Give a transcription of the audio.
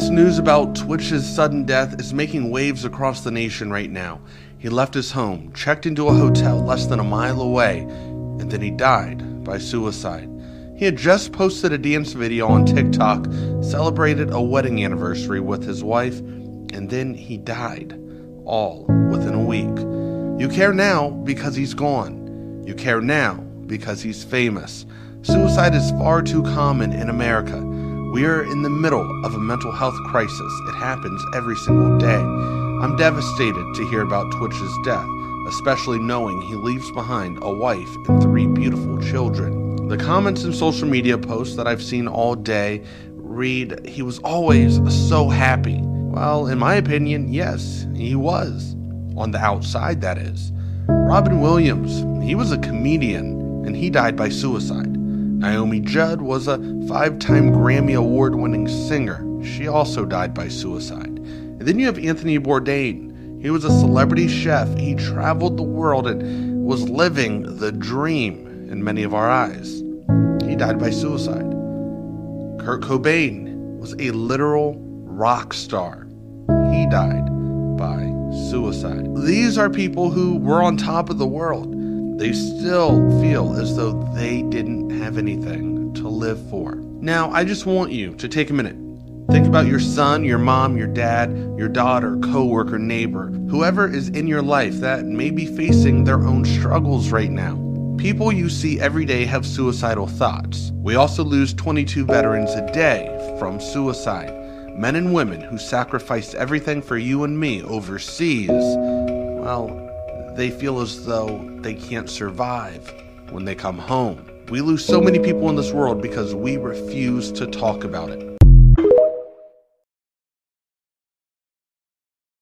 This news about Twitch's sudden death is making waves across the nation right now. He left his home, checked into a hotel less than a mile away, and then he died by suicide. He had just posted a dance video on TikTok, celebrated a wedding anniversary with his wife, and then he died, all within a week. You care now because he's gone. You care now because he's famous. Suicide is far too common in America. We are in the middle of a mental health crisis. It happens every single day. I'm devastated to hear about Twitch's death, especially knowing he leaves behind a wife and three beautiful children. The comments and social media posts that I've seen all day read, He was always so happy. Well, in my opinion, yes, he was. On the outside, that is. Robin Williams, he was a comedian, and he died by suicide. Naomi Judd was a five time Grammy Award winning singer. She also died by suicide. And then you have Anthony Bourdain. He was a celebrity chef. He traveled the world and was living the dream in many of our eyes. He died by suicide. Kurt Cobain was a literal rock star. He died by suicide. These are people who were on top of the world they still feel as though they didn't have anything to live for. Now, I just want you to take a minute. Think about your son, your mom, your dad, your daughter, coworker, neighbor, whoever is in your life that may be facing their own struggles right now. People you see every day have suicidal thoughts. We also lose 22 veterans a day from suicide. Men and women who sacrificed everything for you and me overseas. Well, they feel as though they can't survive when they come home. We lose so many people in this world because we refuse to talk about it.